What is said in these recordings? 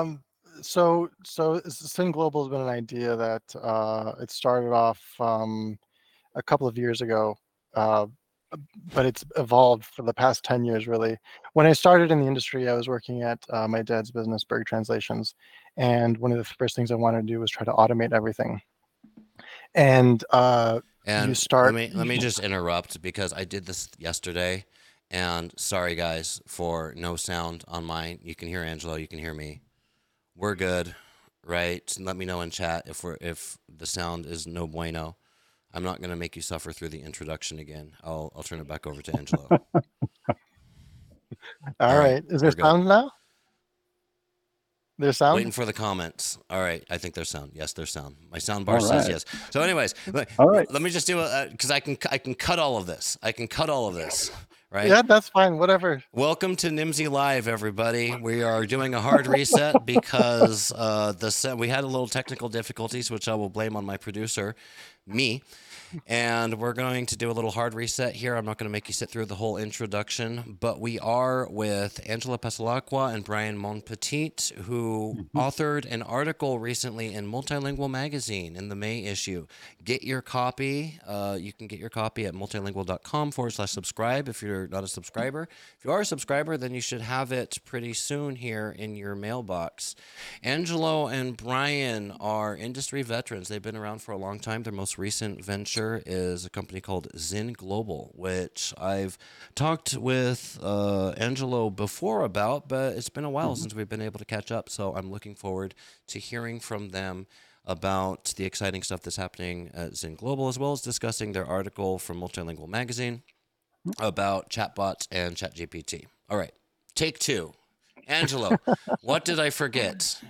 Um, so so Zin Global has been an idea that uh, it started off um, a couple of years ago, uh, but it's evolved for the past ten years. Really, when I started in the industry, I was working at uh, my dad's business, Berg Translations, and one of the first things I wanted to do was try to automate everything. And uh, And you start. let me let me just interrupt because I did this yesterday, and sorry guys for no sound on mine. You can hear Angelo, you can hear me. We're good, right? Let me know in chat if we're if the sound is no bueno. I'm not gonna make you suffer through the introduction again. I'll I'll turn it back over to Angelo. All all right, right, is there we're good. sound now? There's sound. Waiting for the comments. All right, I think there's sound. Yes, there's sound. My sound bar All says right. yes. So, anyways, All right. let me just do a uh, because I can I can cut all of this. I can cut all of this. Right. Yeah, that's fine. Whatever. Welcome to Nimdzi Live, everybody. We are doing a hard reset because uh, the set, we had a little technical difficulties, which I will blame on my producer, me. And we're going to do a little hard reset here. I'm not going to make you sit through the whole introduction, but we are with Angelo Passalacqua and Bryan Montpetit, who authored an article recently in Multilingual Magazine in the May issue. Get your copy. Uh, you can get your copy at multilingual.com forward slash subscribe if you're not a subscriber. If you are a subscriber, then you should have it pretty soon here in your mailbox. Angelo and Bryan are industry veterans. They've been around for a long time. Their most recent venture is a company called Zin Global, which I've talked with uh, Angelo before about, but it's been a while since we've been able to catch up. So I'm looking forward to hearing from them about the exciting stuff that's happening at Zin Global, as well as discussing their article from Multilingual Magazine about chatbots and ChatGPT. All right, take two. Angelo, what did I forget?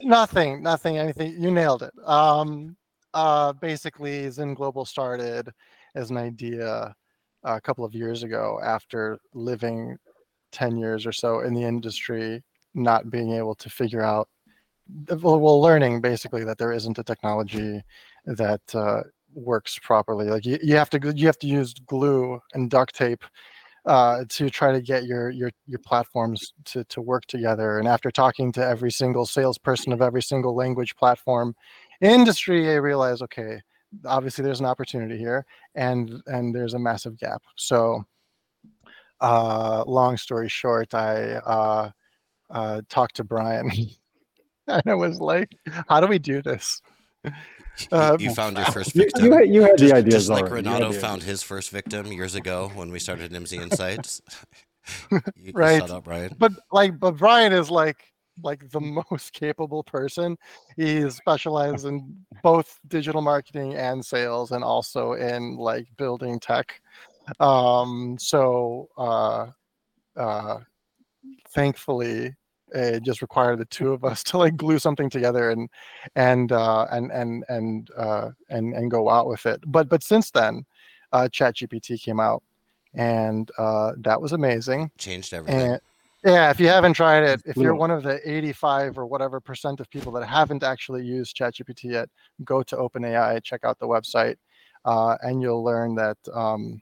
Nothing, nothing, anything. You nailed it. Um, uh, basically, Zin Global started as an idea a couple of years ago after living 10 years or so in the industry, not being able to figure out, well, well learning basically that there isn't a technology that uh, works properly. Like you, you have to, you have to use glue and duct tape uh, to try to get your your your platforms to to work together. And after talking to every single salesperson of every single language platform industry, I realized, okay, obviously there's an opportunity here, and and there's a massive gap. So, uh, long story short, I uh, uh, talked to Bryan, and it was like, how do we do this? Uh, you found your first victim. you had, you had just, the ideas just like already. Renato found his first victim years ago when we started Nimdzi Insights. you, you Right. Shut up, Ryan. but like but bryan is like like the most capable person. He specializes in both digital marketing and sales and also in like building tech. Um so uh uh thankfully it just required the two of us to like glue something together and and uh and and and uh and and go out with it. But but since then uh chat gpt came out and uh that was amazing. Changed everything. and yeah, if you haven't tried it, if you're one of the 85 or whatever percent of people that haven't actually used ChatGPT yet, go to OpenAI, check out the website, uh, and you'll learn that um,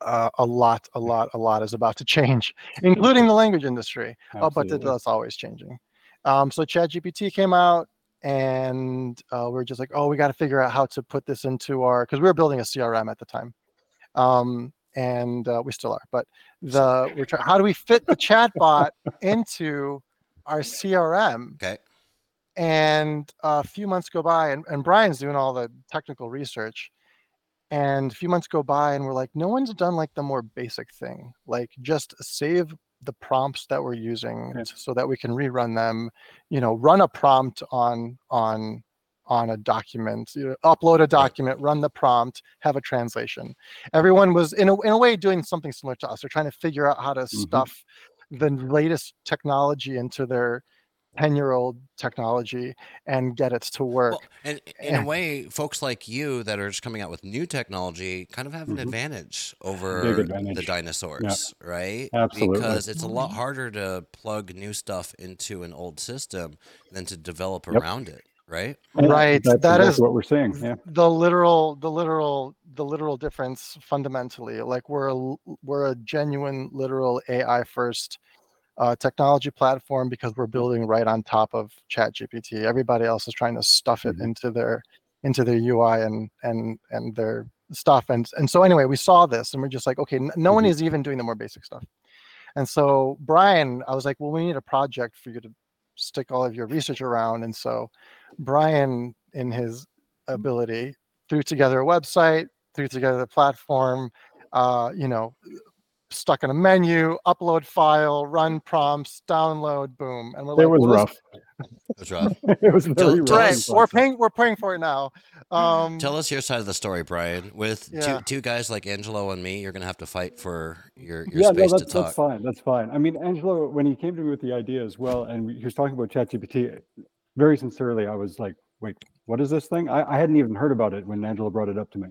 uh, a lot, a lot, a lot is about to change, including the language industry. Oh, but that's always changing. Um, so ChatGPT came out, and uh, we're just like, oh, we got to figure out how to put this into our because we were building a CRM at the time, um, and uh, we still are. But the we're trying. How do we fit the chatbot into our CRM? Okay. And a few months go by, and, and Bryan's doing all the technical research. And a few months go by, and we're like, no one's done like the more basic thing, like just save the prompts that we're using Yeah. so that we can rerun them. You know, run a prompt on on on a document, you know, upload a document, run the prompt, have a translation. Everyone was in a in a way doing something similar to us. They're trying to figure out how to Mhm. stuff the latest technology into their 10 year old technology and get it to work. Well, and in a way, folks like you that are just coming out with new technology kind of have an Mhm. advantage over Big the advantage. dinosaurs, right? Absolutely. Because it's a lot harder to plug new stuff into an old system than to develop Yep. around it, right? Right, That's that exactly is- what we're seeing. Yeah. the literal the literal the literal difference fundamentally like we're a l- we're a genuine literal ai first uh, technology platform because we're building right on top of ChatGPT. Everybody else is trying to stuff it Mhm. into their into their UI and and and their stuff. And and so anyway, we saw this and we're just like, okay, n- no one Mhm. is even doing the more basic stuff. And so Bryan, I was like, well, we need a project for you to stick all of your research around. And so Bryan, in his ability, threw together a website, threw together the platform, uh, you know, stuck in a menu, upload file, run prompts, download, boom. And we're It like, was well, this- rough. That's rough. it was very Tell- rough. tell Right. us- We're process. paying we're paying for it now. Um Tell us your side of the story, Bryan. With Yeah. two two guys like Angelo and me, you're gonna have to fight for your your yeah, no, space that's, to talk. that's fine. That's fine. I mean, Angelo, when he came to me with the idea as well, and he was talking about ChatGPT, very sincerely, I was like, wait, what is this thing? I, I hadn't even heard about it when Angelo brought it up to me.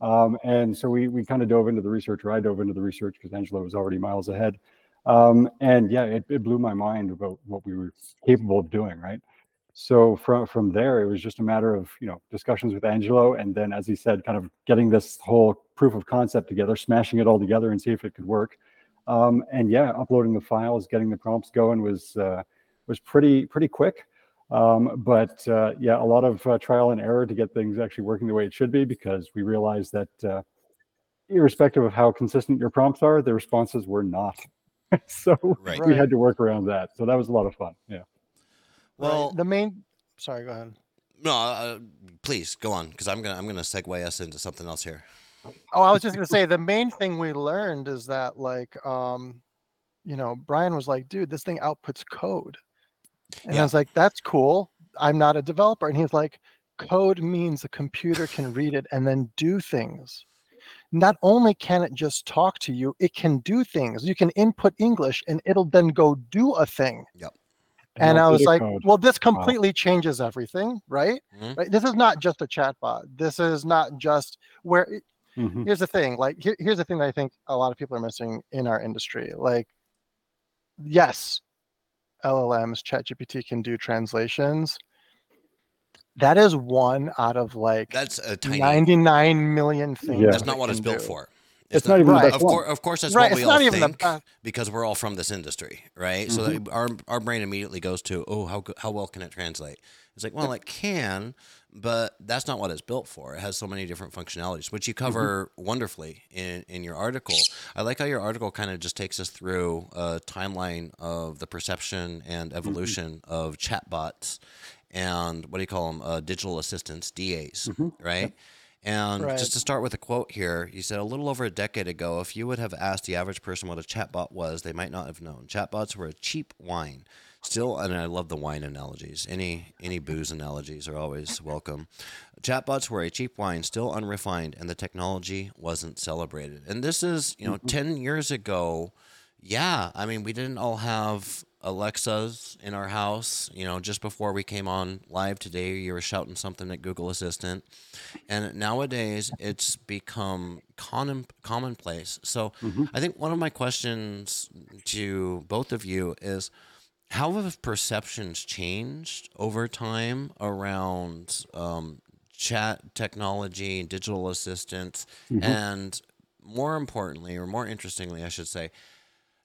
Um, and so we, we kind of dove into the research, or I dove into the research because Angelo was already miles ahead. Um, and yeah, it, it blew my mind about what we were capable of doing, right? So from from there, it was just a matter of you know discussions with Angelo, and then as he said, kind of getting this whole proof of concept together, smashing it all together, and see if it could work. Um, and yeah, uploading the files, getting the prompts going was uh, was pretty pretty quick. Um, but uh, yeah, a lot of uh, trial and error to get things actually working the way it should be, because we realized that uh, irrespective of how consistent your prompts are, the responses were not. so Right. we had to work around that. So that was a lot of fun. Yeah. right, Well, the main sorry, go ahead. no, uh, please go on because I'm gonna I'm gonna segue us into something else here. Oh, I was just gonna say the main thing we learned is that like um, you know, Bryan was like, dude, this thing outputs code. And Yeah. I was like, that's cool. I'm not a developer. And he's like, code means a computer can read it and then do things. Not only can it just talk to you, it can do things. You can input English and it'll then go do a thing. Yep. And I was like, code. well, this completely changes everything, right? Mhm. Right. This is not just a chatbot. This is not just where Mhm. here's the thing like here, here's the thing that i think a lot of people are missing in our industry like yes llms chatgpt can do translations that is one out of like That's a tiny. 99 million things Yeah. That's not what it's built do. for. It's not even Right. the Of best one. course, of course, that's right what we it's not all even think the best because we're all from this industry, right? So Mm-hmm. that our our brain immediately goes to, oh, how how well can it translate? It's like, well, it can, but that's not what it's built for. It has so many different functionalities, which you Mm-hmm. cover wonderfully in in your article. I like how your article kind of just takes us through a timeline of the perception and Mm-hmm. evolution of chatbots and what do you call them? Uh, digital assistants, DAs, Mm-hmm. right? And Right. just to start with a quote here, you said a little over a decade ago, if you would have asked the average person what a chatbot was, they might not have known. Chatbots were a cheap wine. Still, and I love the wine analogies. Any any booze analogies are always welcome. Chatbots were a cheap wine, still unrefined, and the technology wasn't celebrated. And this is, you know, ten years ago. Yeah, I mean, we didn't all have Alexas in our house. You know, just before we came on live today, you were shouting something at Google Assistant, and nowadays it's become common commonplace. So, I think one of my questions to both of you is. How have perceptions changed over time around um, chat technology, digital assistants, and more importantly, or more interestingly, I should say,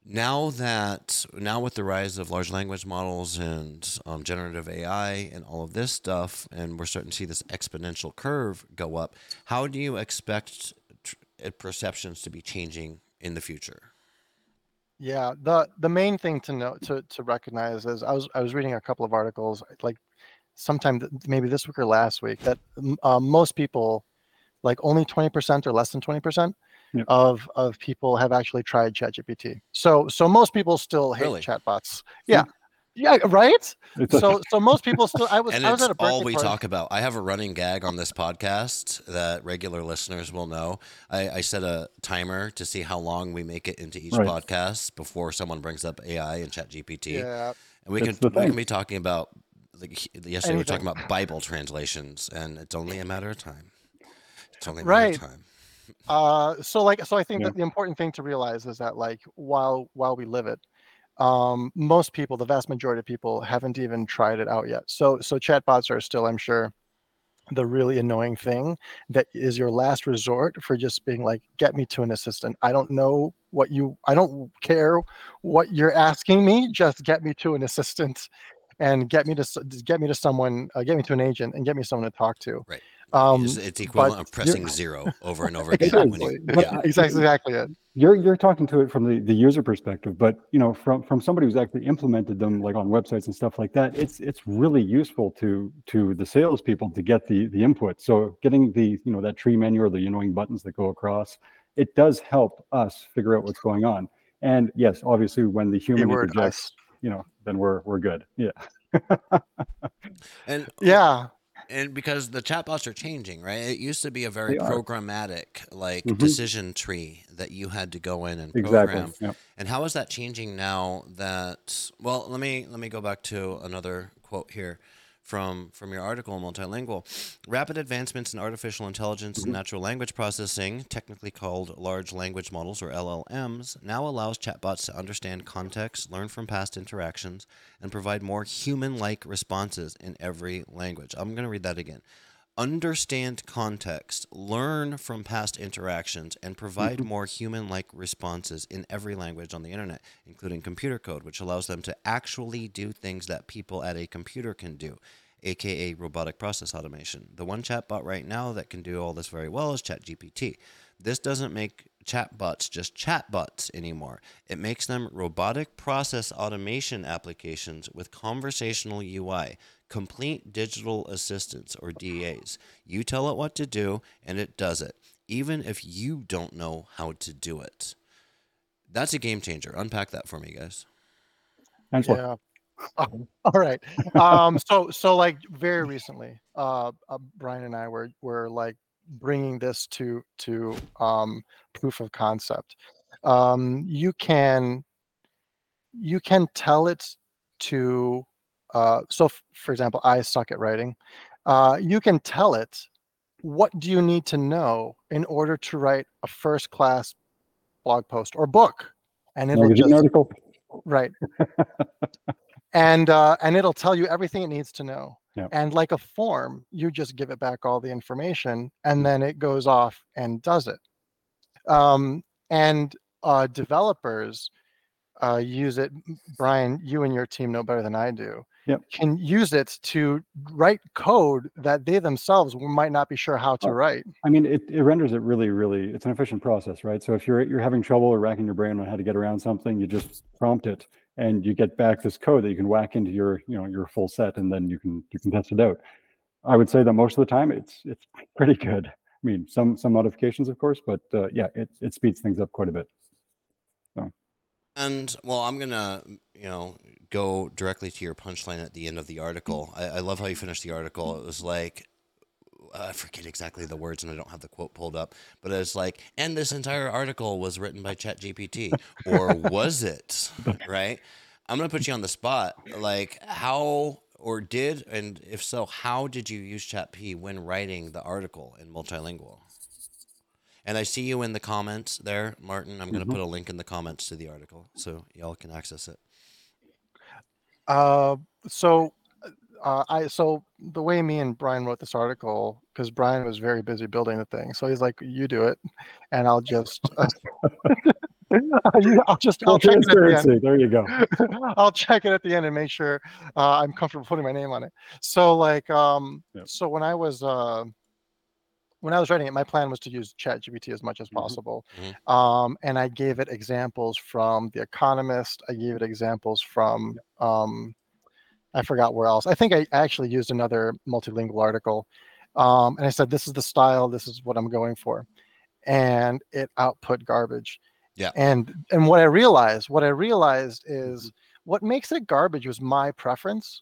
now that now with the rise of large language models and um, generative AI and all of this stuff, and we're starting to see this exponential curve go up, how do you expect tr- uh, perceptions to be changing in the future? Yeah, the the main thing to know to to recognize is I was I was reading a couple of articles like sometime maybe this week or last week that uh, most people like only 20% or less than 20% Yep. of of people have actually tried ChatGPT. So so most people still hate Really? chatbots. Yeah. Yeah, right? So so most people still I was and I was it's at a birthday all we party. talk about. I have a running gag on this podcast that regular listeners will know. I, I set a timer to see how long we make it into each Right. podcast before someone brings up AI and ChatGPT. Yeah. And we That's can we can be talking about like yesterday we were talking about Bible translations, and it's only a matter of time. It's only a Right. matter of time. Uh so like so i think Yeah. that the important thing to realize is that like while while we live it um most people the vast majority of people haven't even tried it out yet. So so chatbots are still i'm sure the really annoying thing that is your last resort for just being like get me to an assistant. I don't know what you i don't care what you're asking me. Just get me to an assistant and get me to get me to someone uh, get me to an agent and get me someone to talk to Right. um it's, it's equivalent of pressing zero over and over again. Exactly. when You, yeah. exactly, exactly it. You're you're talking to it from the, the user perspective, but you know, from from somebody who's actually implemented them like on websites and stuff like that, it's it's really useful to to the salespeople to get the the input. So getting the you know that tree menu or the annoying buttons that go across, it does help us figure out what's going on. And yes, obviously when the human Keyword interjects, us. You know, then we're we're good. Yeah. And yeah and because the chatbots are changing, right? It used to be a very programmatic, like Mhm. decision tree that you had to go in and Exactly. program. Yeah. And how is that changing now that well, let me let me go back to another quote here from from your article multilingual. Rapid advancements in artificial intelligence and natural language processing, technically called large language models or LLMs, now allows chatbots to understand context, learn from past interactions, and provide more human-like responses in every language. I'm going to read that again understand context, learn from past interactions, and provide Mhm. more human like responses in every language on the internet, including computer code, which allows them to actually do things that people at a computer can do, aka robotic process automation. The one chatbot right now that can do all this very well is ChatGPT. This doesn't make chatbots just chatbots anymore. It makes them robotic process automation applications with conversational UI, complete digital assistants or DAs. You tell it what to do and it does it, even if you don't know how to do it. That's a game changer. Unpack that for me, guys. Angela. Yeah. Oh, all right. Um, so so like very recently, uh, uh, Bryan and I were were like bringing this to to um, proof of concept. Um, you can you can tell it to uh, so f- for example, I suck at writing. Uh, you can tell it what do you need to know in order to write a first class blog post or book, and it'll Magazine just article. right and uh, and it'll tell you everything it needs to know Yep. and like a form you just give it back all the information and then it goes off and does it um, and uh, developers uh, use it bryan you and your team know better than i do Yep. can use it to write code that they themselves might not be sure how to Oh. write I mean, it, it renders it really, really, it's an efficient process, right? So if you're, you're having trouble or racking your brain on how to get around something, you just prompt it and you get back this code that you can whack into your, you know, your full set and then you can, you can test it out. I would say that most of the time it's, it's pretty good. I mean, some, some modifications, of course, but uh, yeah, it, it speeds things up quite a bit. so And well, I'm gonna you know go directly to your punchline at the end of the article. I, I love how you finished the article. It was like I forget exactly the words, and I don't have the quote pulled up, but it's like, and this entire article was written by ChatGPT, or was it? Right? I'm gonna put you on the spot. Like, how or did, and if so, how did you use ChatP when writing the article in multilingual? And I see you in the comments there, Martin. I'm going to Mhm. put a link in the comments to the article so y'all can access it. Uh, so uh, I so the way me and Bryan wrote this article because Bryan was very busy building the thing, so he's like, "You do it, and I'll just I'll just I'll check it at the end. There you go. I'll check it at the end and make sure uh, I'm comfortable putting my name on it. So like um Yep. so when I was uh when I was writing it, my plan was to use ChatGPT as much as Mhm. possible. Mhm. Um, and I gave it examples from The Economist. I gave it examples from um, I forgot where else. I think I actually used another multilingual article. Um, and I said, this is the style, this is what I'm going for. And it output garbage. Yeah. And and what I realized, what I realized is what makes it garbage was my preference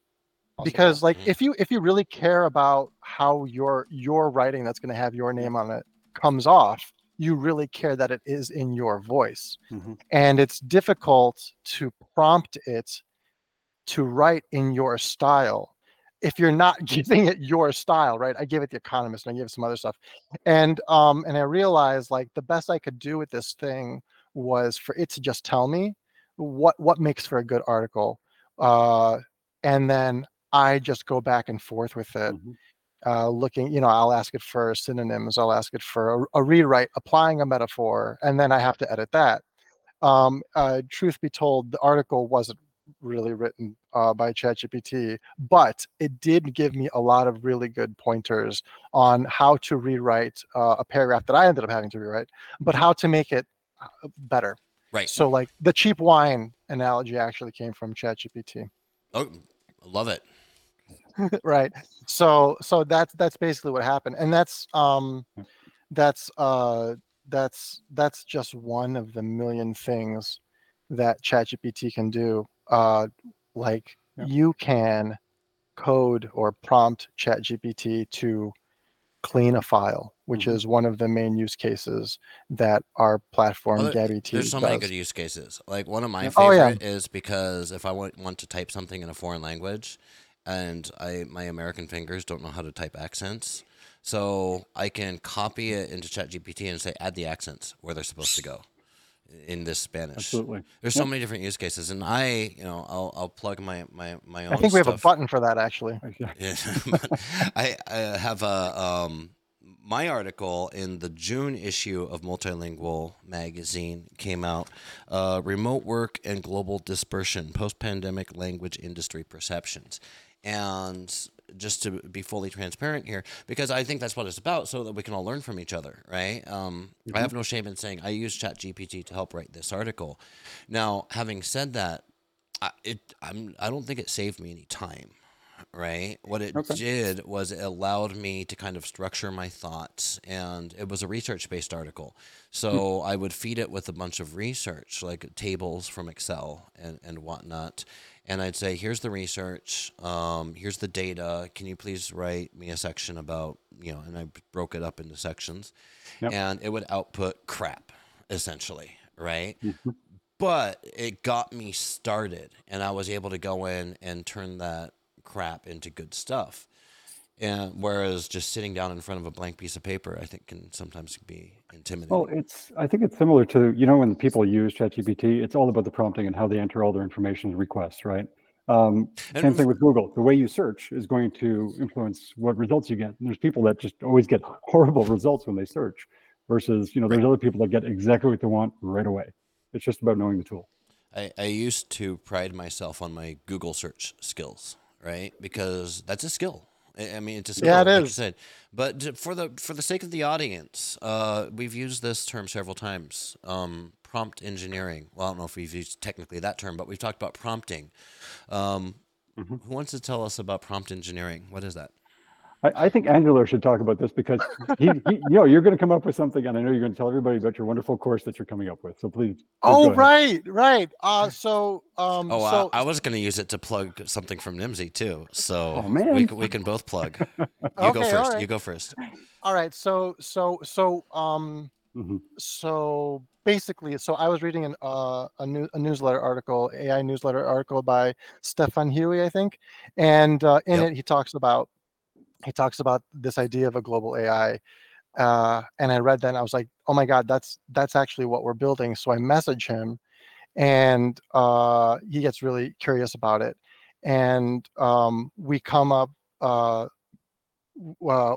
because like Mhm. if you if you really care about how your your writing that's going to have your name on it comes off you really care that it is in your voice Mhm. and it's difficult to prompt it to write in your style if you're not giving it your style right i gave it the economist and i gave it some other stuff and um and i realized like the best i could do with this thing was for it to just tell me what what makes for a good article uh and then i just go back and forth with it Mhm. uh, looking, you know, I'll ask it for synonyms, I'll ask it for a, a rewrite, applying a metaphor, and then I have to edit that. Um, uh, truth be told, the article wasn't really written uh, by ChatGPT, but it did give me a lot of really good pointers on how to rewrite uh, a paragraph that I ended up having to rewrite, but how to make it uh, better. Right. So, like the cheap wine analogy actually came from ChatGPT. Oh, I love it. right so so that's that's basically what happened and that's um that's uh that's that's just one of the million things that ChatGPT can do uh like Yeah. you can code or prompt ChatGPT to clean a file which Mhm. is one of the main use cases that our platform there- Gaby T There's so many good use cases. Like one of my Yeah. favorite Oh, yeah. is because if I want, want to type something in a foreign language, and I my American fingers don't know how to type accents, so I can copy it into ChatGPT and say add the accents where they're supposed to go in this Spanish. Absolutely. There's so Yep. many different use cases, and I, you know, I'll I'll plug my my my own. I think we have a button for that actually. Yeah. Yeah, I, I have a um, my article in the June issue of Multilingual magazine came out. Uh, remote work and global dispersion: post-pandemic language industry perceptions. And just to be fully transparent here, because I think that's what it's about, so that we can all learn from each other, right? Um, I have no shame in saying I use ChatGPT to help write this article. Now, having said that, I, it I'm I don't think it saved me any time right? What it Okay. did was it allowed me to kind of structure my thoughts, and it was a research based article. So I would feed it with a bunch of research, like tables from Excel and, and whatnot. And I'd say, here's the research, um, here's the data. Can you please write me a section about, you know, and I broke it up into sections. Yep. And it would output crap, essentially, right? Mhm. but it got me started and i was able to go in and turn that crap into good stuff and whereas just sitting down in front of a blank piece of paper i think can sometimes be intimidating Well, it's I think it's similar to you know when people use ChatGPT, it's all about the prompting and how they enter all their information and requests, right? Um, And same thing with Google. The way you search is going to influence what results you get. And there's people that just always get horrible results when they search, versus you know there's other people that get exactly what they want right away. It's just about knowing the tool. I, I used to pride myself on my google search skills right because that's a skill I mean, it's skill, Yeah, it like is. said. But for the for the sake of the audience, uh, we've used this term several times. Um, prompt engineering. Well, I don't know if we've used technically that term, but we've talked about prompting. Um, Mhm. Who wants to tell us about prompt engineering? What is that? I, I think Angelo should talk about this because he, he you know, you're going to come up with something, and I know you're going to tell everybody about your wonderful course that you're coming up with. So please. please Oh, right, right. Uh, so, um, Oh, so I, I was going to use it to plug something from Nimdzi too. So Oh, man. we can, we can both plug. You go first. alright. You go first. all right. So, so, so, um, Mhm. so basically, so I was reading an uh, a, new, a newsletter article, AI newsletter article by Stefan Huey, I think, and uh, in Yep. it he talks about he talks about this idea of a global AI. Uh, and I read that and I was like, oh my God, that's that's actually what we're building. So I message him and uh, he gets really curious about it. And um, we come up, uh,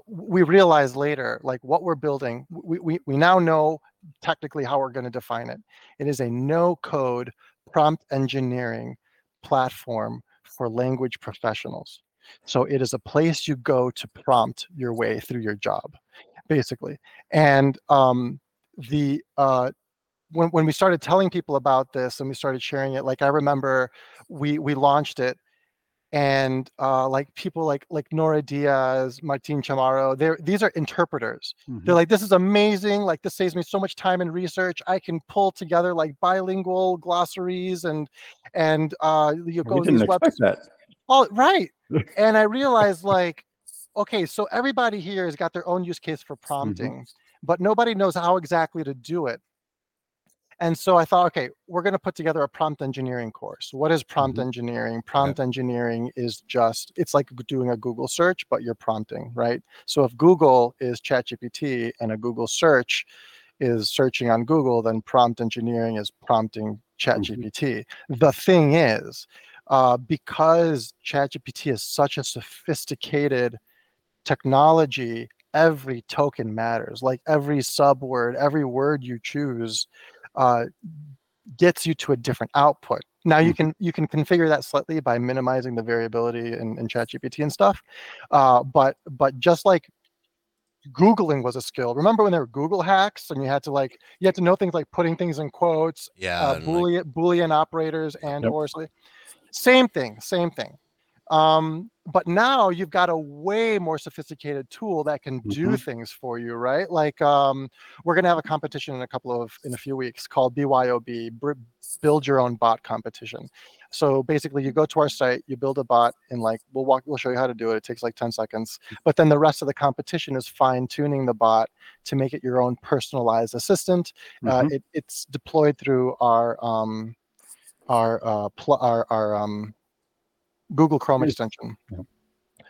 we realize later, like what we're building, we, we, we now know technically how we're going to define it. It is a no code prompt engineering platform for language professionals. So it is a place you go to prompt your way through your job, basically. And um, the uh, when when we started telling people about this and we started sharing it, like I remember we we launched it, and uh, like people like like Nora Diaz, Martin Chamorro, they're these are interpreters. Mhm. They're like, this is amazing. Like this saves me so much time in research. I can pull together like bilingual glossaries and and uh, you go We to these websites. Oh, right. and I realized like, okay, so everybody here has got their own use case for prompting, but nobody knows how exactly to do it. And so I thought, okay, we're going to put together a prompt engineering course. What is prompt Mhm. engineering? Prompt engineering is just, it's like doing a Google search, but you're prompting, right? So if Google is ChatGPT and a Google search is searching on Google, then prompt engineering is prompting ChatGPT. The thing is, uh, because ChatGPT is such a sophisticated technology, every token matters. Like every subword, every word you choose uh, gets you to a different output. Now you can you can configure that slightly by minimizing the variability in, in ChatGPT and stuff. Uh, but but just like Googling was a skill. Remember when there were Google hacks and you had to like you had to know things like putting things in quotes, Yeah. uh, and, like, boolean boolean operators and Yep. or same thing same thing. Um but now you've got a way more sophisticated tool that can do Mhm. things for you right? Like um we're going to have a competition in a couple of in a few weeks called byob build your own bot competition. So basically you go to our site you build a bot and like we'll walk we'll show you how to do it. It takes like 10 seconds. But then the rest of the competition is fine tuning the bot to make it your own personalized assistant. Uh, Mhm. it, it's deployed through our um, our uh, pl- our, our um, Google Chrome Nice. extension. Yeah.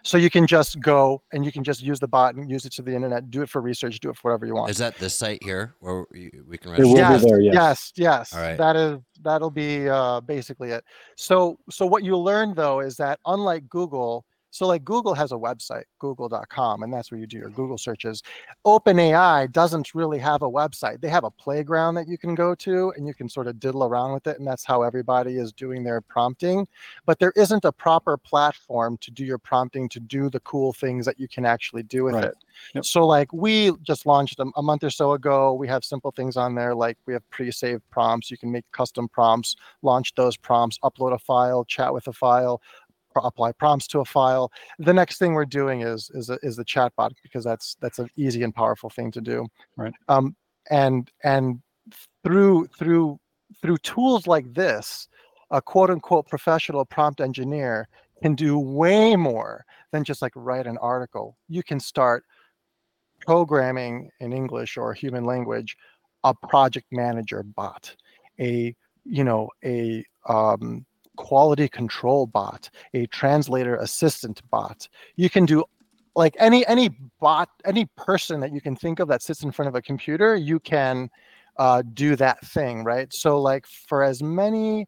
So you can just go and you can just use the bot and use it to the internet. Do it for research. Do it for whatever you want. Is that the site here where we can It will register? be yes, there, yes. yes, yes. All right. That is that'll be uh, basically it. So so what you learn though is that unlike Google, so like Google has a website, google.com, and that's where you do your Google searches. OpenAI doesn't really have a website. They have a playground that you can go to and you can sort of diddle around with it, and that's how everybody is doing their prompting. But there isn't a proper platform to do your prompting to do the cool things that you can actually do with Right. it. Yep. So like we just launched a, a month or so ago. We have simple things on there like we have pre-saved prompts. You can make custom prompts, launch those prompts, upload a file, chat with a file, apply prompts to a file. The next thing we're doing is is a, is the chatbot because that's that's an easy and powerful thing to do. Right. Um, and and through through through tools like this, a quote unquote professional prompt engineer can do way more than just like write an article. You can start programming in English or human language a project manager bot, a you know a um, quality control bot, a translator assistant bot. You can do like any any bot, any person that you can think of that sits in front of a computer, you can uh, do that thing, right? So like for as many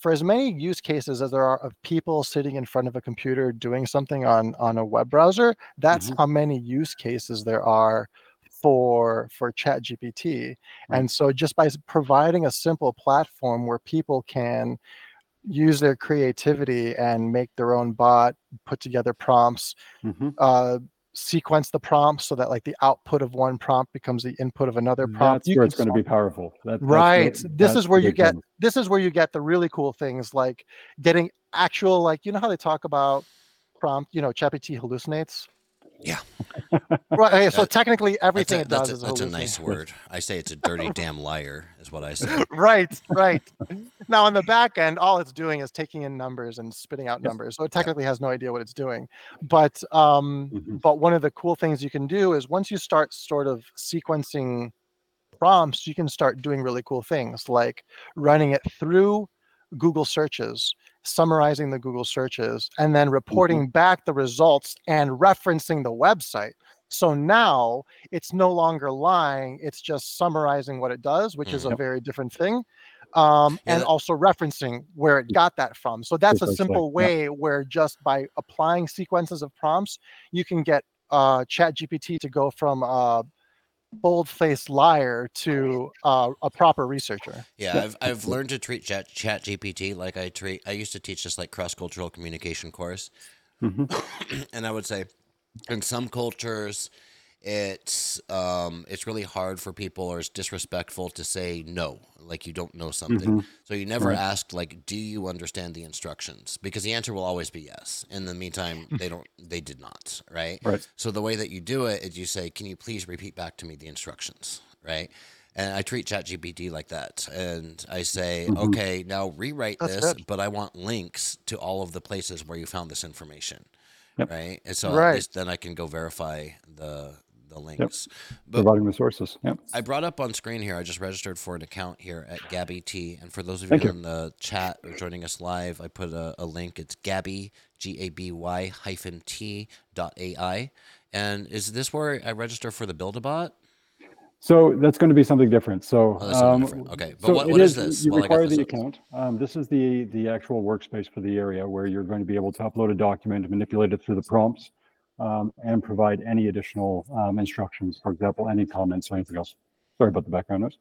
for as many use cases as there are of people sitting in front of a computer doing something on on a web browser, that's how many use cases there are for for chat gpt Right. and so just by providing a simple platform where people can use their creativity and make their own bot put together prompts Mhm. uh sequence the prompts so that like the output of one prompt becomes the input of another prompt That's you where it's going to be powerful. That, that's right this that's is where you get thing. this is where you get the really cool things like getting actual like you know how they talk about prompt you know ChatGPT hallucinates Yeah. right okay, so That- technically That's everything a, it does that's, a, that's a nice word. I say it's a dirty damn liar, is what I say. right right now on the back end all it's doing is taking in numbers and spitting out Yep. numbers so it technically has no idea what it's doing but um Mhm. but one of the cool things you can do is once you start sort of sequencing prompts you can start doing really cool things like running it through google searches summarizing the google searches and then reporting back the results and referencing the website. So now it's no longer lying it's just summarizing what it does which is a very different thing um, Yeah, and also referencing where it got that from. So that's a simple yeah. way where just by applying sequences of prompts you can get uh, chat gpt to go from a bold-faced liar to uh, a proper researcher Yeah, I've I've learned to treat Chat Chat GPT like I treat. I used to teach this like cross cultural communication course, Mhm. and I would say, in some cultures, it's um it's really hard for people or it's disrespectful to say no, like you don't know something. Mhm. So you never Right. ask like, do you understand the instructions? Because the answer will always be yes. In the meantime, they don't. They did not. Right. Right. So the way that you do it is you say, "Can you please repeat back to me the instructions?" Right? And I treat ChatGPT like that, and I say, Mhm. "Okay, now rewrite That's this, good. but I want links to all of the places where you found this information." Yep. Right? And so Right. at least then I can go verify the the links. But Providing the sources. Yep. I brought up on screen here. I just registered for an account here at Gaby T, and for those of you you. in the chat or joining us live, I put a, a link. It's Gaby G A B Y hyphen T dot AI. And is this where I register for the Build-A-Bot? So that's going to be something different. So, Oh, um, different. Okay, but so what- what is this You while require the account. Um, this is the the actual workspace for the area where you're going to be able to upload a document, manipulate it through the prompts, um, and provide any additional um, instructions, for example, any comments or anything else. Sorry about the background noise.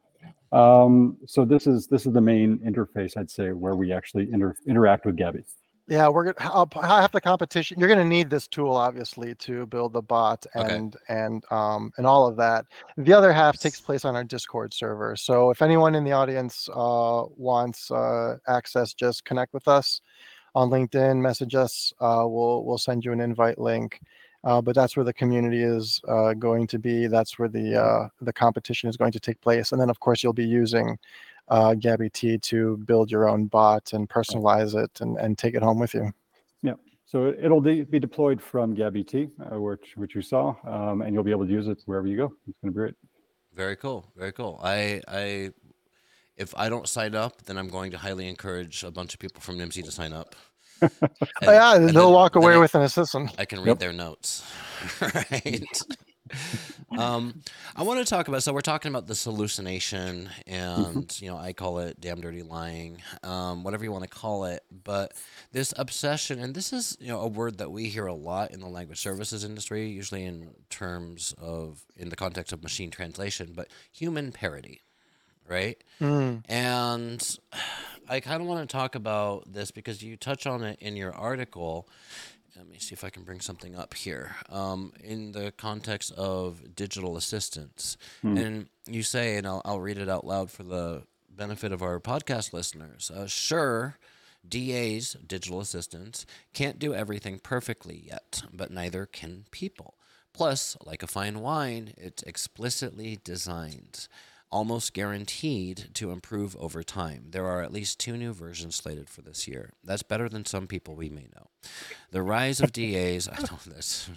Um, so this is this is the main interface, I'd say, where we actually inter- interact with Gaby. Yeah, we're gonna I'll p- half the competition. You're gonna need this tool obviously to build the bot Okay. and and um and all of that. The other half takes place on our Discord server. So if anyone in the audience uh wants uh access, just connect with us on LinkedIn, message us. Uh, we'll we'll send you an invite link. Uh, but that's where the community is uh, going to be. That's where the uh, the competition is going to take place. And then of course you'll be using uh, Gaby T to build your own bot and personalize it and, and take it home with you. Yeah. So it- it'll de- be deployed from Gaby T, uh, which which you saw, um, and you'll be able to use it wherever you go. It's going to be great. Very cool. Very cool. I I if I don't sign up, then I'm going to highly encourage a bunch of people from Nimdzi to sign up. Oh, yeah, they'll then- walk then away I- with an assistant. I can read Yep. their notes. right. um, I want to talk about. So we're talking about this hallucination, and you know, I call it damn dirty lying, um, whatever you want to call it. But this obsession, and this is you know a word that we hear a lot in the language services industry, usually in terms of in the context of machine translation, but human parity, right? Mm, And I kind of want to talk about this because you touch on it in your article. Let me see if I can bring something up here. Um, in the context of digital assistants, Hmm. and you say, and I'll, I'll read it out loud for the benefit of our podcast listeners. Uh, sure, DAs, digital assistants, can't do everything perfectly yet, but neither can people. Plus, like a fine wine, it's explicitly designed, almost guaranteed to improve over time. There are at least two new versions slated for this year. That's better than some people we may know. The rise of DAs, I don't know that's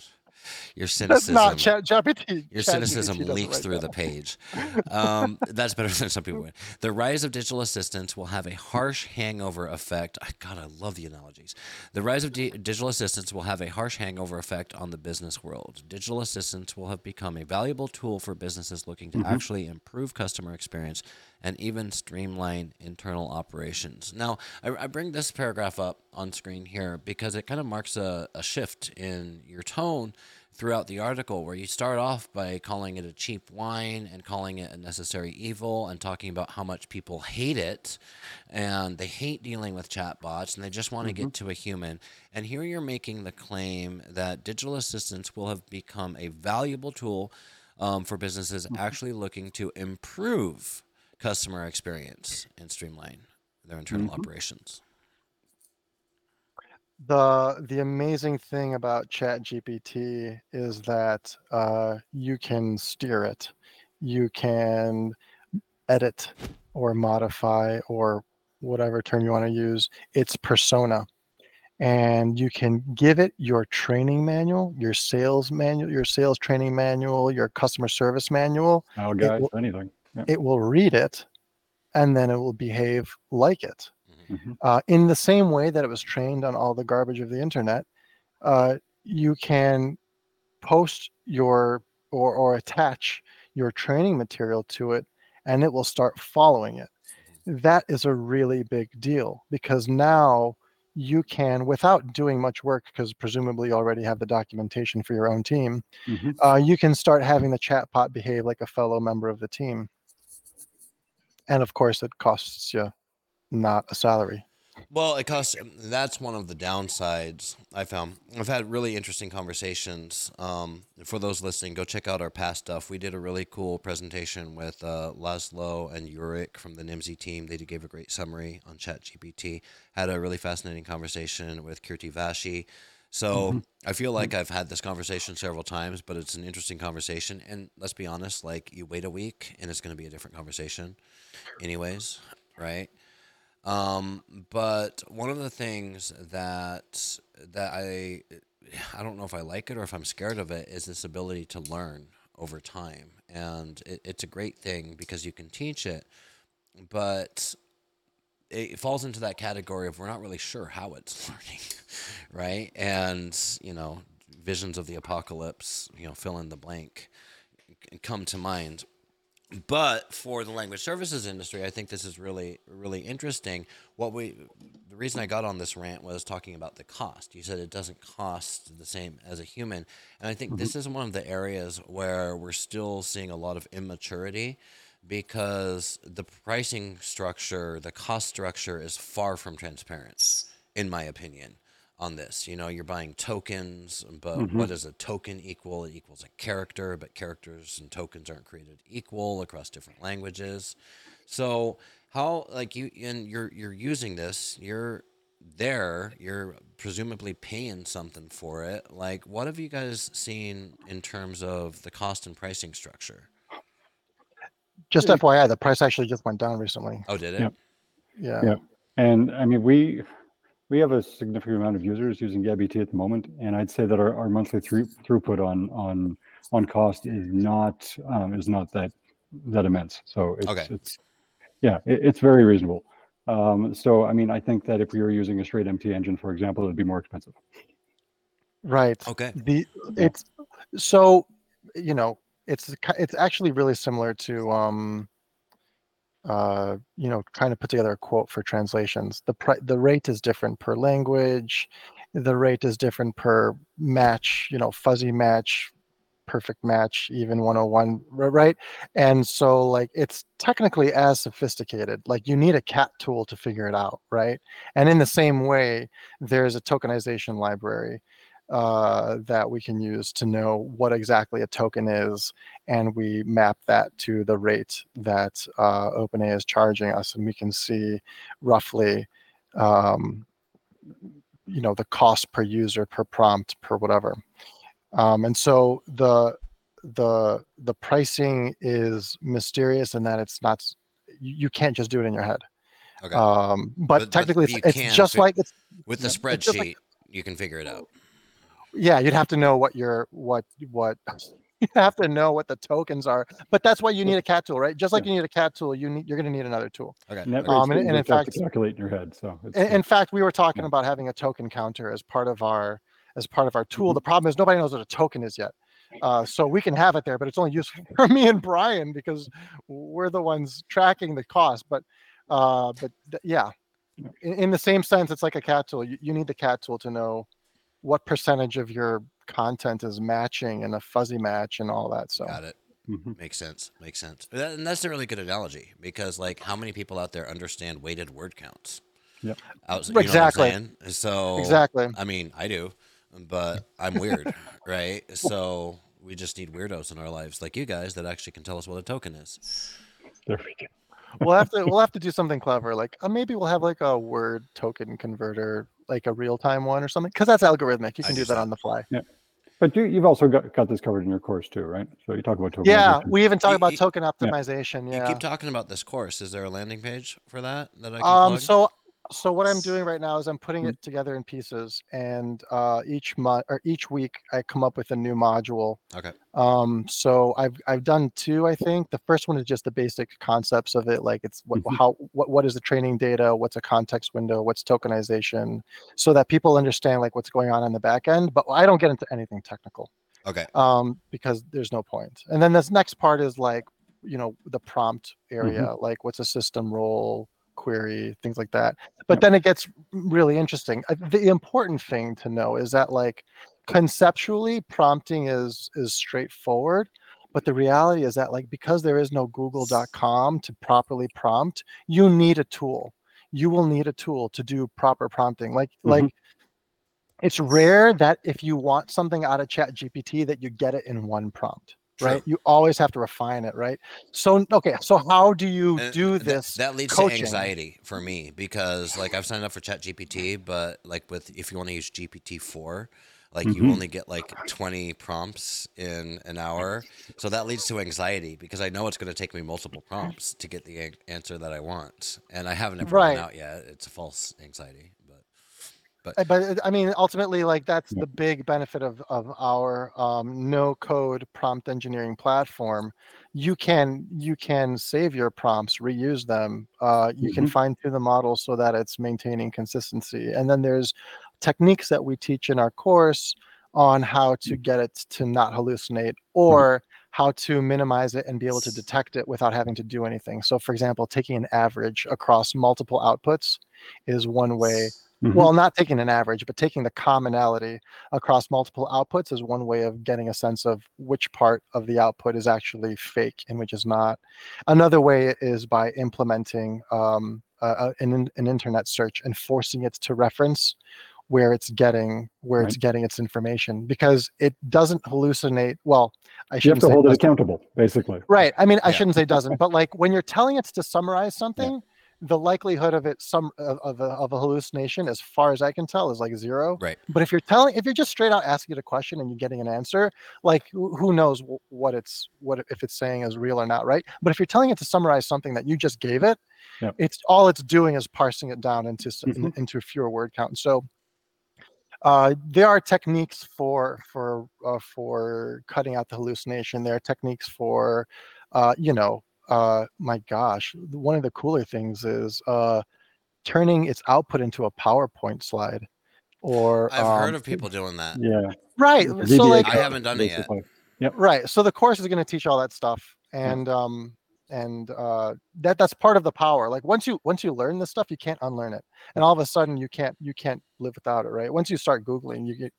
your cynicism. that's not Chat GPT. Your Chat cynicism GPT leaks through the page. Um, that's better than some people would. The rise of digital assistants will have a harsh hangover effect. I, God, I love the analogies. The rise of di- digital assistants will have a harsh hangover effect on the business world. Digital assistants will have become a valuable tool for businesses looking to actually improve customer experience and even streamline internal operations. Now, I, I bring this paragraph up on screen here because it kind of marks a, a shift in your tone throughout the article where you start off by calling it a cheap wine and calling it a necessary evil and talking about how much people hate it and they hate dealing with chatbots and they just want to get mm-hmm. to a human. And here you're making the claim that digital assistants will have become a valuable tool um, for businesses mm-hmm. actually looking to improve customer experience and streamline their internal mm-hmm. operations. The the amazing thing about chat gpt is that uh, you can steer it you can edit or modify or whatever term you want to use its persona and you can give it your training manual your sales manual your sales training manual your customer service manual Now, guys, will- anything. Yeah. it will read it and then it will behave like it Mhm. uh, in the same way that it was trained on all the garbage of the internet, uh, you can post your or, or attach your training material to it and it will start following it. That is a really big deal because now you can, without doing much work, because presumably you already have the documentation for your own team, Mhm. uh, you can start having the chatbot behave like a fellow member of the team. And of course, it costs you not a salary. Well, it costs. That's one of the downsides I found. I've had really interesting conversations. Um, for those listening, go check out our past stuff. We did a really cool presentation with uh, Laszlo and Yurik from the Nimdzi team. They gave a great summary on ChatGPT. Had a really fascinating conversation with Kirti Vashee. So I feel like I've had this conversation several times, but it's an interesting conversation. And let's be honest, like you wait a week and it's going to be a different conversation, anyways, right? Um, but one of the things that that I I don't know if I like it or if I'm scared of it is this ability to learn over time, and it, it's a great thing because you can teach it, but it falls into that category of we're not really sure how it's learning, right? And you know, visions of the apocalypse, you know, fill in the blank, come to mind. But for the language services industry, I think this is really, really interesting. What we, the reason I got on this rant was talking about the cost. You said it doesn't cost the same as a human, and I think this mm-hmm. is one of the areas where we're still seeing a lot of immaturity because the pricing structure, the cost structure is far from transparent, in my opinion, on this. You know, you're buying tokens, but Mhm. what does a token equal? It equals a character, but characters and tokens aren't created equal across different languages. So how like you and you're you're using this, you're there, you're presumably paying something for it. Like what have you guys seen in terms of the cost and pricing structure? Just FYI, the price actually just went down recently. Oh, did it? Yep. Yeah. Yeah. And I mean, we we have a significant amount of users using Gaby T at the moment, and I'd say that our, our monthly through, throughput on on on cost is not um, is not that that immense. So it's, Okay. it's yeah, it, it's very reasonable. Um, so I mean, I think that if we were using a straight MT engine, for example, it'd be more expensive. Right. Okay. The it's so you know it's it's actually really similar to um uh you know trying to put together a quote for translations. The pri- the rate is different per language. The rate is different per match. You know, fuzzy match, perfect match, even 101, right? And so like it's technically as sophisticated. Like you need a cat tool to figure it out, right? And in the same way, there's a tokenization library uh, that we can use to know what exactly a token is, and we map that to the rate that uh, OpenAI is charging us, and we can see roughly, um, you know, the cost per user, per prompt, per whatever. Um, and so the the the pricing is mysterious in that it's not you can't just do it in your head. Okay. Um, but, But- but technically, you it's, just like it's With the yeah, it's like- spreadsheet, you can figure it out. Yeah you'd have to know what your what what you have to know what the tokens are but that's why you need a cat tool right just like you need a cat tool you need you're going to need another tool Okay. Net. Um, and- and in fact- calculate in your head. So it's, in, in fact we were talking Yeah. about having a token counter as part of our as part of our Mm-hmm. tool the problem is nobody knows what a token is yet uh, so we can have it there but it's only useful for me and bryan because we're the ones tracking the cost but uh, but th- yeah Yeah. in, in the same sense it's like a cat tool you, you need the cat tool to know what percentage of your content is matching and a fuzzy match and all that so Got it. mhm. Makes sense. Makes sense. That, and that's a really good analogy because, like, how many people out there understand weighted word counts? Yep. Out, you know Exactly. So exactly I mean, I do, but I'm weird, right? So we just need weirdos in our lives, like you guys, that actually can tell us what a token is. There we go. we'll have to we'll have to do something clever like uh, maybe we'll have like a word token converter like a real-time one or something because that's algorithmic you I can do that that. on the fly Yeah. But you, you've also got, got this covered in your course too, right? So you talk about tokenization. yeah we even talk You- about you- token optimization You yeah keep talking about this course. Is there a landing page for that that I can um plug? so so what i'm doing right now is i'm putting Mm. it together in pieces and uh each month or each week i come up with a new module Okay. um so i've i've done two i think the first one is just the basic concepts of it like it's what Mhm. how what, what is the training data what's a context window what's tokenization so that people understand like what's going on in the back end but i don't get into anything technical Okay. um because there's no point. and then this next part is like you know the prompt Mm-hmm. area like what's a system role query things like that but then it gets really interesting. The important thing to know is that like conceptually prompting is is straightforward but the reality is that like because there is no google.com to properly prompt you need a tool. You will need a tool to do proper prompting. Like Mhm. like it's rare that if you want something out of chat gpt that you get it in one prompt right you always have to refine it right so okay so how do you And do this that leads coaching. to anxiety for me because like I've signed up for Chat GPT, but like with if you want to use GPT four, like you Mhm. only get like twenty prompts in an hour, so that leads to anxiety because I know it's going to take me multiple prompts to get the answer that I want, and I haven't ever Right. out yet. It's a false anxiety, but Uh, but uh, I mean, ultimately, like that's Yeah. the big benefit of of our um, no code prompt engineering platform. You can you can save your prompts, reuse them. Uh, you can Mhm. fine tune the model so that it's maintaining consistency. And then there's techniques that we teach in our course on how to get it to not hallucinate or how to minimize it and be able to detect it without having to do anything. So, for example, taking an average across multiple outputs is one way. Mhm. Well, not taking an average, but taking the commonality across multiple outputs is one way of getting a sense of which part of the output is actually fake and which is not. Another way is by implementing um, uh, an, an internet search and forcing it to reference where it's getting where it's getting its information because it doesn't hallucinate. Well, I you have shouldn't to hold it accountable, basically. Right. I mean, I Yeah. shouldn't say doesn't, but like when you're telling it to summarize something, the likelihood of it some of, of, a, of a hallucination, as far as I can tell, is like zero. Right. But if you're telling, if you're just straight out asking it a question and you're getting an answer, like who knows what it's what if it's saying is real or not, right? But if you're telling it to summarize something that you just gave it, Yep. it's all it's doing is parsing it down into s- in- Mhm. into a fewer word count. So uh, there are techniques for for uh, for cutting out the hallucination. There are techniques for, uh, you know, uh, my gosh, one of the cooler things is uh, turning its output into a PowerPoint slide. Or I've um, heard of people doing that. Yeah. right. the So VBA like I haven't done it yet. basically. right. So the course is going to teach all that stuff, and um, and uh, that that's part of the power. Like once you once you learn this stuff, you can't unlearn it, and all of a sudden you can't you can't live without it. Right. Once you start googling, you get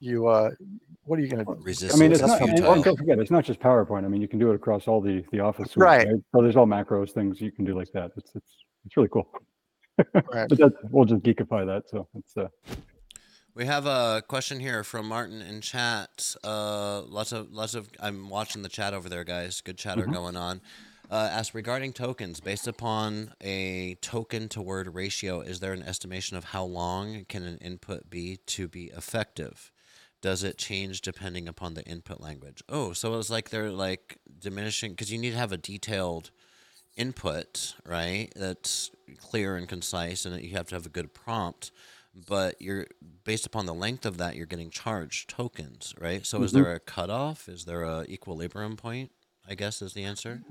you uh, what are you going to do? Resistance I mean, it's not, and, futile. and don't forget, it's not just PowerPoint. I mean, you can do it across all the, the Office suite, Right. So there's all macros things you can do like that. It's, it's, it's really cool. Right. But that, we'll just geekify that. So it's, uh, We have a question here from Martin in chat. Uh, lots of lots of. I'm watching the chat over there, guys. Good chatter Mhm. going on. Uh, asked regarding tokens, based upon a token to word ratio, is there an estimation of how long can an input be to be effective? Does it change depending upon the input language? Oh, so it's like they're like diminishing because you need to have a detailed input, right? That's clear and concise, and you have to have a good prompt. But you're based upon the length of that, you're getting charged tokens, right? So is Mhm. there a cutoff? Is there a equilibrium point? I guess is the answer.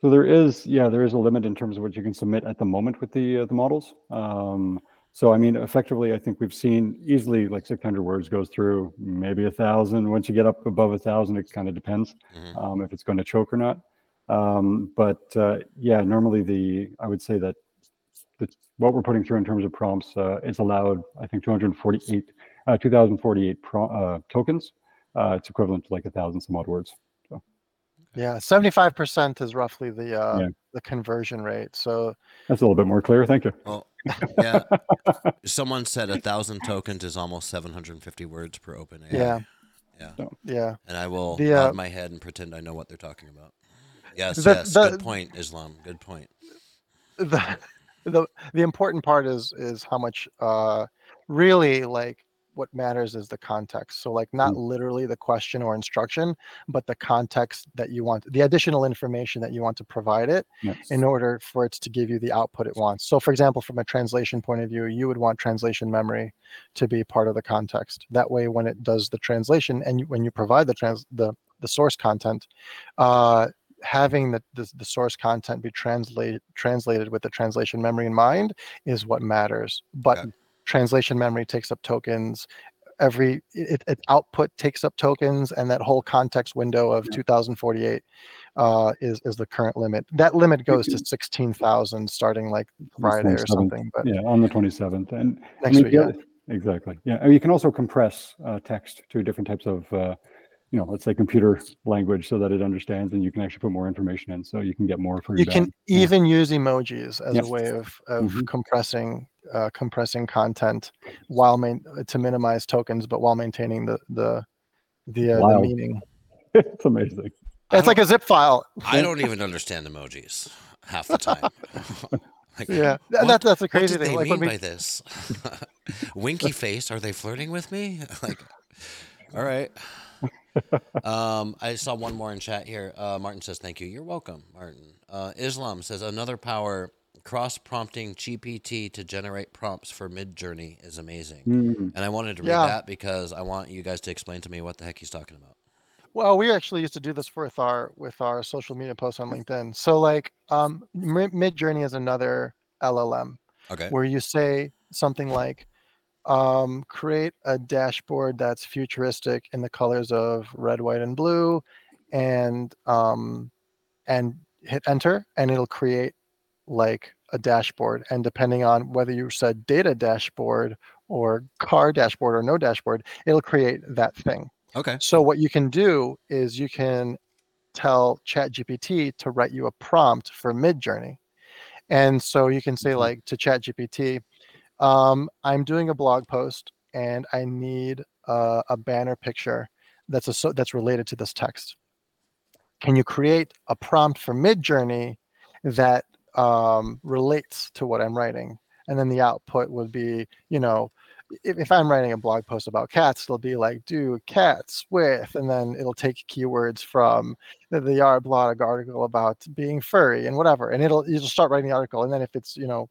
So there is, yeah, there is a limit in terms of what you can submit at the moment with the uh, the models. Um, so I mean, effectively, I think we've seen easily like 600 words goes through, maybe a thousand. Once you get up above a thousand, it kind of depends Mhm. um, if it's going to choke or not. Um, but uh, yeah, normally the I would say that the, what we're putting through in terms of prompts uh, is allowed. I think 248, uh, 2048 pro, uh, tokens. Uh, it's equivalent to like a thousand some odd words. Yeah, seventy-five percent is roughly the uh, Yeah. the conversion rate. So That's a little bit more clear. Thank you. Well, yeah. Someone said a thousand tokens is almost 750 words per open AI. Yeah. Yeah. yeah, And I will The, uh, nod my head and pretend I know what they're talking about. Yes, The- yes. the- Good point, Islam. Good point. the the the important part is is how much uh really like what matters is the context. So like not literally the question or instruction but the context that you want the additional information that you want to provide it Yes. in order for it to give you the output it wants. So for example from a translation point of view you would want translation memory to be part of the context. That way when it does the translation and you, when you provide the trans the the source content uh having the, the the source content be translated translated with the translation memory in mind is what matters. But Okay. Translation memory takes up tokens every it, it output takes up tokens and that whole context window of 2048 uh is is the current limit that limit goes to 16000 starting like friday or something but Yeah, on the 27th. And next week yeah. Exactly. Yeah. And you can also compress uh, text to different types of, uh, you know, let's say computer language so that it understands and you can actually put more information in. So you can get more for your you can bang. Yeah. even use emojis as Yep. a way of, of Mhm. compressing uh, compressing content while main, to minimize tokens but while maintaining the the the, uh, the meaning it's amazing. It's like a zip file I don't even understand emojis half the time. like, yeah Th- what- that, that's the What crazy did thing they like mean when we by this? Winky face? Are they flirting with me? like, all right. Um, I saw one more in chat here. Uh, Martin says, "Thank you. You're welcome, Martin." Uh, Islam says, "Another power cross-prompting GPT to generate prompts for Midjourney is amazing." Mm. And I wanted to read Yeah. that because I want you guys to explain to me what the heck he's talking about. Well, we actually used to do this with our with our social media posts on LinkedIn. So like um Midjourney is another LLM Okay. where you say something like um, create a dashboard that's futuristic in the colors of red, white, and blue and um, and hit enter, and it'll create like a dashboard. And depending on whether you said data dashboard or car dashboard or no dashboard, it'll create that thing. Okay. So what you can do is you can tell ChatGPT to write you a prompt for Midjourney. And so you can say Mhm. like to ChatGPT, um, I'm doing a blog post and I need a, a banner picture that's a, so that's related to this text. Can you create a prompt for Midjourney that um, relates to what I'm writing? And then the output would be, you know, if, if I'm writing a blog post about cats, it'll be like, do cats with, and then it'll take keywords from the, the Yard blog article about being furry and whatever. And it'll, you'll start writing the article. And then if it's, you know,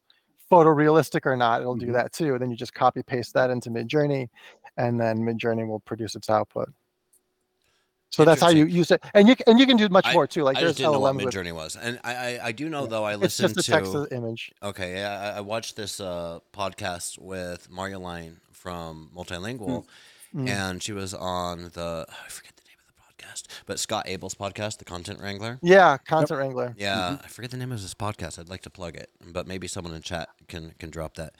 photorealistic or not, it'll do Mhm. that too. And Then you just copy paste that into Midjourney and then Midjourney will produce its output. So that's how you use it. And you, and you can do much I- more too. Like I there's didn't know what with, Midjourney was, and I, I I do know Yeah. though. I it's listened just a text to image. okay. I, I- watched this uh, podcast with Marjolein from Multilingual, Mm. and she was on the I forget the name of the podcast, but Scott Abel's podcast, the Content Wrangler. Yeah, content wrangler. Yeah, I forget the name of his podcast. I'd like to plug it, but maybe someone in chat can can drop that.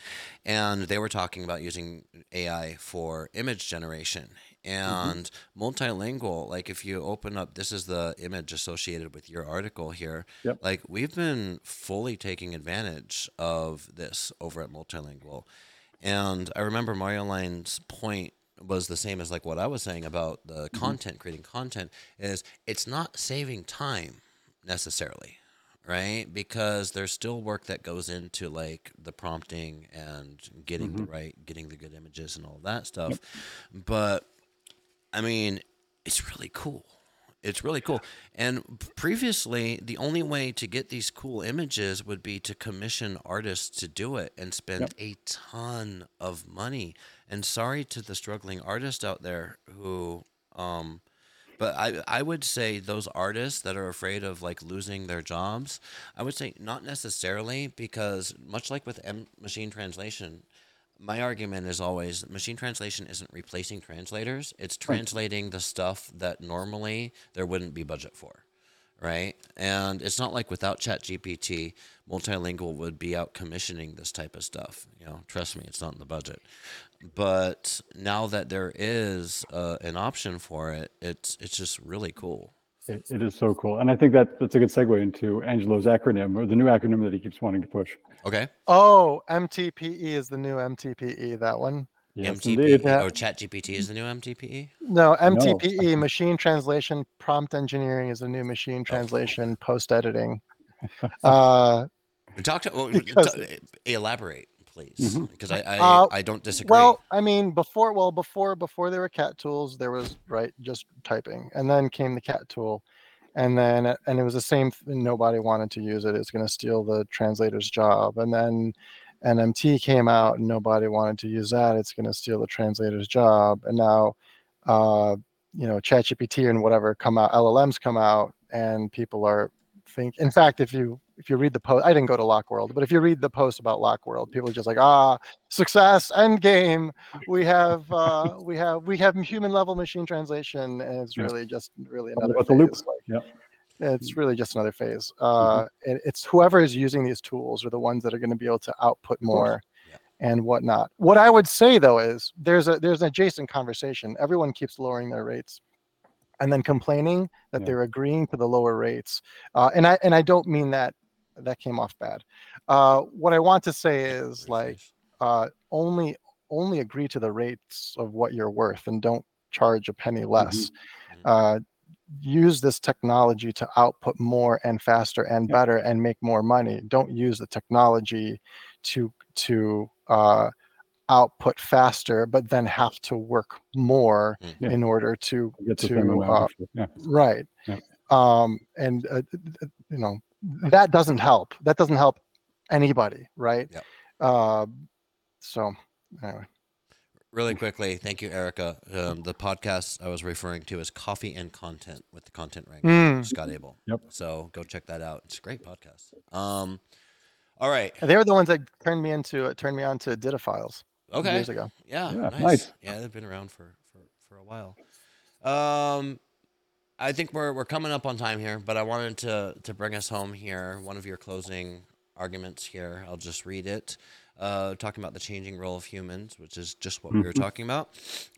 And they were talking about using AI for image generation Mm-hmm. and multilingual. Like if you open up, this is the image associated with your article here. Yep. Like we've been fully taking advantage of this over at multilingual. And I remember Marjolein's point was the same as like what I was saying about the mm-hmm. content, creating content, is it's not saving time necessarily, right? Because there's still work that goes into like the prompting and getting the mm-hmm. right, getting the good images and all that stuff. But I mean, it's really cool. It's really cool. And previously, the only way to get these cool images would be to commission artists to do it and spend Yep. a ton of money. And sorry to the struggling artist out there who um but I I would say those artists that are afraid of like losing their jobs, I would say not necessarily because much like with M- machine translation, my argument is always machine translation isn't replacing translators. It's translating the stuff that normally there wouldn't be budget for. Right. And it's not like without ChatGPT, multilingual would be out commissioning this type of stuff. You know, trust me, it's not in the budget. But now that there is uh, an option for it, it's it's just really cool. It, it is so cool. And I think that that's a good segue into Angelo's acronym or the new acronym that he keeps wanting to push. Okay. Oh, MTPE is the new MTPE. That one. Yes, MTP indeed. Yeah. or ChatGPT is the new MTPE. No, MTPE, machine translation, prompt engineering is the new machine translation, post editing. Uh, Talk to well, Because- t- elaborate, please, because I I, Uh, I don't disagree. well, I mean, before, well, before, before there were cat tools, there was right just typing, and then came the cat tool, and then and it was the same. Thing, nobody wanted to use it. It's going to steal the translator's job, and then NMT came out, and nobody wanted to use that. It's going to steal the translator's job, and now, uh, you know, ChatGPT and whatever come out, LLMs come out, and people are think. In fact, if you if you read the post, I didn't go to LocWorld, but if you read the post about LocWorld, people are just like, ah, success, end game. We have uh, we have we have human level machine translation, and it's Yeah. really just really All another about the loop. phase. Like, Yep. it's really just another phase. Uh, it- it's whoever is using these tools are the ones that are going to be able to output more Yeah. and whatnot. What I would say though is there's a there's an adjacent conversation. Everyone keeps lowering their rates and then complaining that Yeah. they're agreeing to the lower rates. Uh, and I and I don't mean that that came off bad. Uh, what I want to say is like uh, only only agree to the rates of what you're worth and don't charge a penny less. Mhm. Uh, use this technology to output more and faster and Yep. better and make more money. Don't use the technology to to uh, output faster, but then have to work more Mm. Yeah. in order to Get to same uh, yeah. right Yeah. um and uh, th- th- you know that doesn't help that doesn't help anybody right Yep. uh, so anyway Really quickly, thank you, Erica. Um, the podcast I was referring to is Coffee and Content with the Content Wrangler, Mm. Scott Abel. Yep. So go check that out. It's a great podcast. Um, all right. they were the ones that turned me into uh, turned me on to Didophiles Okay. years ago Yeah, Yeah, nice. nice. Yeah, they've been around for, for, for a while. Um, I think we're we're coming up on time here, but I wanted to to bring us home here. One of your closing arguments here. I'll just read it. Uh, talking about the changing role of humans, which is just what we were Mhm. talking about.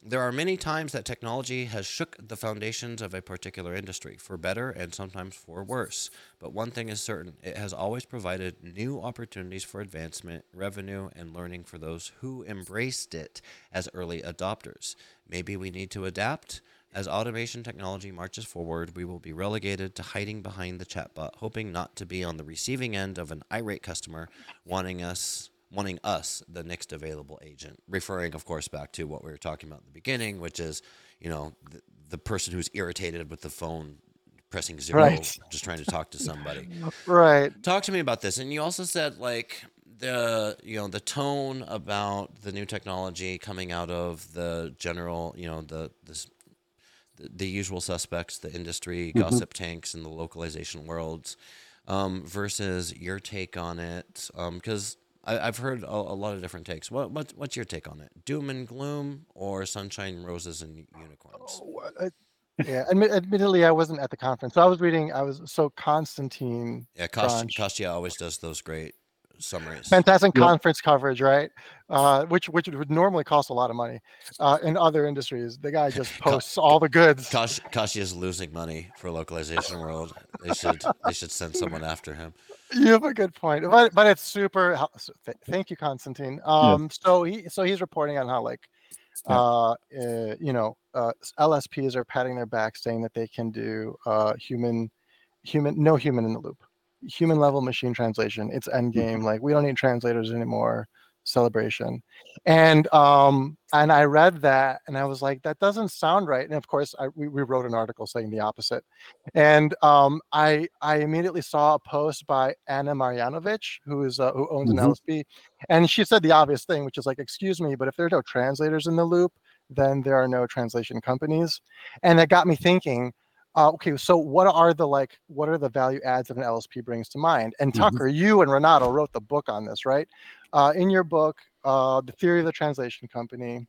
There are many times that technology has shook the foundations of a particular industry, for better and sometimes for worse. But one thing is certain it has always provided new opportunities for advancement, revenue, and learning for those who embraced it as early adopters. Maybe we need to adapt. As automation technology marches forward, we will be relegated to hiding behind the chatbot, hoping not to be on the receiving end of an irate customer wanting us wanting us the next available agent. Referring, of course, back to what we were talking about in the beginning, which is, you know, the, the person who's irritated with the phone pressing zero, Right. just trying to talk to somebody. Right. Talk to me about this. And you also said like the you know the tone about the new technology coming out of the general you know the this the, usual suspects, the industry Mhm. gossip tanks, and the localization worlds, um, versus your take on it. Because I I've heard a, a lot of different takes. What what what's your take on it? Doom and gloom or sunshine, roses, and unicorns? Oh, uh, yeah. Admi- admittedly, I wasn't at the conference, so I was reading. I was so Constantine. Yeah, Kost-. Kostya always does those great summaries. Fantastic Yep. conference coverage, right? Uh, which which would normally cost a lot of money uh, in other industries. The guy just Co- posts all the goods. Kosh, Kashi is losing money for localization world. They should they should send someone after him. You have a good point, but but it's super. hel- so th- Thank you, Constantine. Um, so he so he's reporting on how like, Yeah. uh, uh, you know, uh, LSPs are patting their back, saying that they can do uh human, human, no human in the loop, human level machine translation. It's end game. Like we don't need translators anymore. Celebration, and um, and I read that and I was like, that doesn't sound right. And of course, I we, we wrote an article saying the opposite. And um, I I immediately saw a post by Anna Marjanovic, who is uh, who owns Mhm. an LSP, and she said the obvious thing, which is like, excuse me, but if there are no translators in the loop, then there are no translation companies, and it got me thinking. Uh, okay, so what are the like? What are the value adds that an LSP brings to mind? And Mhm. Tucker, you and Renato wrote the book on this, right? Uh, in your book, uh, the theory of the translation company,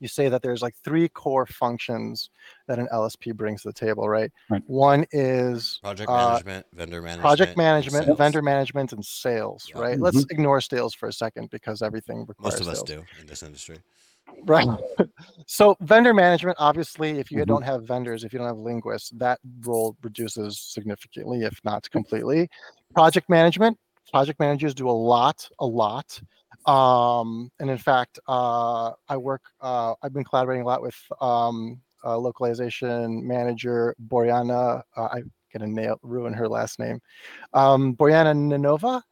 you say that there's like three core functions that an LSP brings to the table, right? Right. One is Project Uh, management, vendor management, project and management, sales. vendor management, and sales, Yeah. right? Let's ignore sales for a second because everything requires Most of us sales. do in this industry. Right. so vendor management, obviously, if you Mhm. don't have vendors, if you don't have linguists, that role reduces significantly, if not completely. Project management, project managers do a lot, a lot. Um, and in fact, uh, I work, uh, I've been collaborating a lot with um, uh, localization manager Boriana. Uh, I'm gonna nail ruin her last name. Um, Boriana Nanova.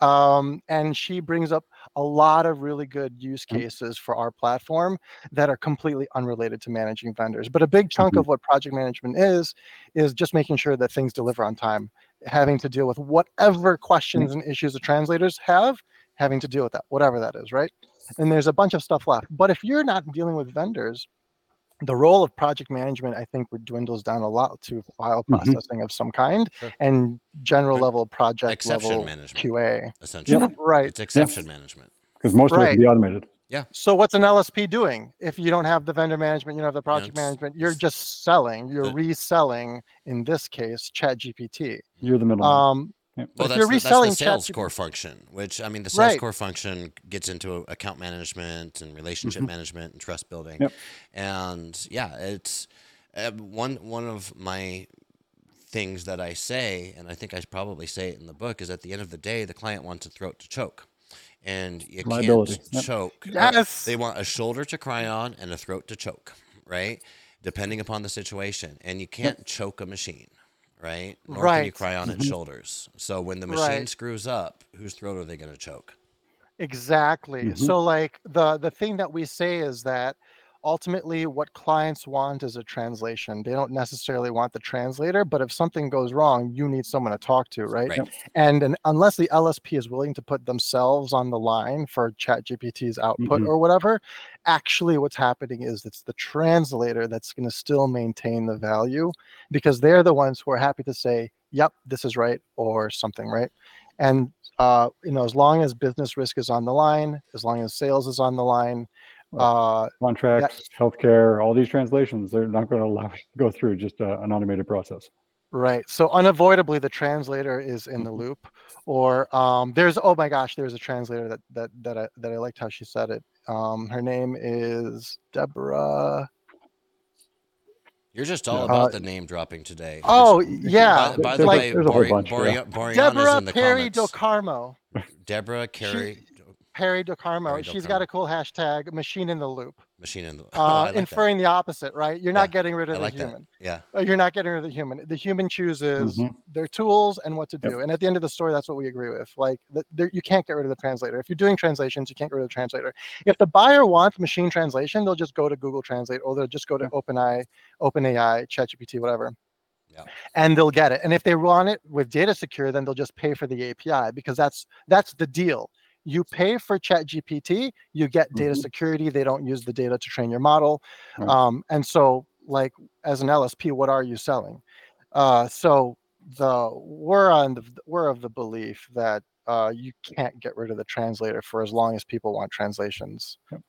Um, and she brings up a lot of really good use cases for our platform that are completely unrelated to managing vendors. But a big chunk Mhm. of what project management is, is just making sure that things deliver on time, having to deal with whatever questions and issues the translators have, having to deal with that, whatever that is, right? And there's a bunch of stuff left. But if you're not dealing with vendors, the role of project management, I think, would dwindles down a lot to file Mhm. processing of some kind Sure. and general Right. level project Exception level management. QA. Essentially, Right. it's exception management. because most of it can be automated. Yeah. So what's an LSP doing? If you don't have the vendor management, you don't have the project it's- management, you're just selling, you're the- reselling, in this case, Chat GPT. You're the middleman. Um, Yeah. Well, that's, the, that's the sales core function, which I mean, the sales Right. core function gets into account management and relationship Mhm. management and trust building. Yep. And yeah, it's uh, one one of my things that I say, and I think I probably say it in the book, is at the end of the day, the client wants a throat to choke, and you Liability. can't Yep. choke. Yes. They want a shoulder to cry on and a throat to choke, right? Depending upon the situation, and you can't choke a machine. Right, nor can you cry on its Mhm. shoulders. So when the machine Right. screws up, whose throat are they going to choke? Exactly. Mhm. So like the the thing that we say is that ultimately what clients want is a translation. They don't necessarily want the translator, but if something goes wrong, you need someone to talk to, right? Right. And, and unless the LSP is willing to put themselves on the line for ChatGPT's output Mhm. or whatever, actually what's happening is it's the translator that's going to still maintain the value because they're the ones who are happy to say, "Yep, this is right" or something, right? And uh, you know, as long as business risk is on the line, as long as sales is on the line, Uh, Contracts, healthcare, all these translations, they're not going to allow you to go through just uh, an automated process. Right. So unavoidably, the translator is in the Mhm. loop. Or um, there's oh my gosh, there's a translator that that that I that I liked how she said it. Um, her name is Deborah. You're just all about Uh, the name dropping today. Oh Just- yeah, By, by the There's- way, there's a whole Bori- bunch, Bori- yeah. Boriana's Deborah in the Perry comments. Del Carmo. Deborah Carey, Perry Del Carmo. Perry Del She's got a cool hashtag, machine in the loop, machine in the. uh, I like that. inferring the opposite, right? You're Yeah, not getting rid of I the like that. human. Yeah. Uh, You're not getting rid of the human. The human chooses Mhm. their tools and what to Yep. do. And at the end of the story, that's what we agree with. Like, the, there, you can't get rid of the translator. If you're doing translations, you can't get rid of the translator. If the buyer wants machine translation, they'll just go to Google Translate or they'll just go to OpenAI, OpenAI, ChatGPT, whatever. Yeah. And they'll get it. And if they want it with data secure, then they'll just pay for the API because that's that's the deal. You pay for ChatGPT, you get data Mhm. security. They don't use the data to train your model. Right. Um, and so, like as an LSP, what are you selling? Uh, so the we're on the we're of the belief that uh, you can't get rid of the translator for as long as people want translations. Yep.